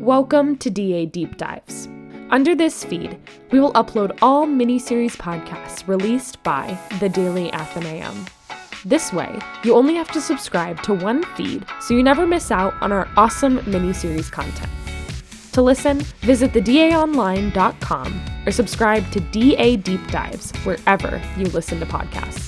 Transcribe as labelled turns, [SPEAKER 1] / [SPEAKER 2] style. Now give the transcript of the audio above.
[SPEAKER 1] Welcome to DA Deep Dives. Under this feed, we will upload all mini-series podcasts released by the Daily Athenaeum. This way, you only have to subscribe to one feed so you never miss out on our awesome mini-series content. To listen, visit thedaonline.com or subscribe to DA Deep Dives wherever you listen to podcasts.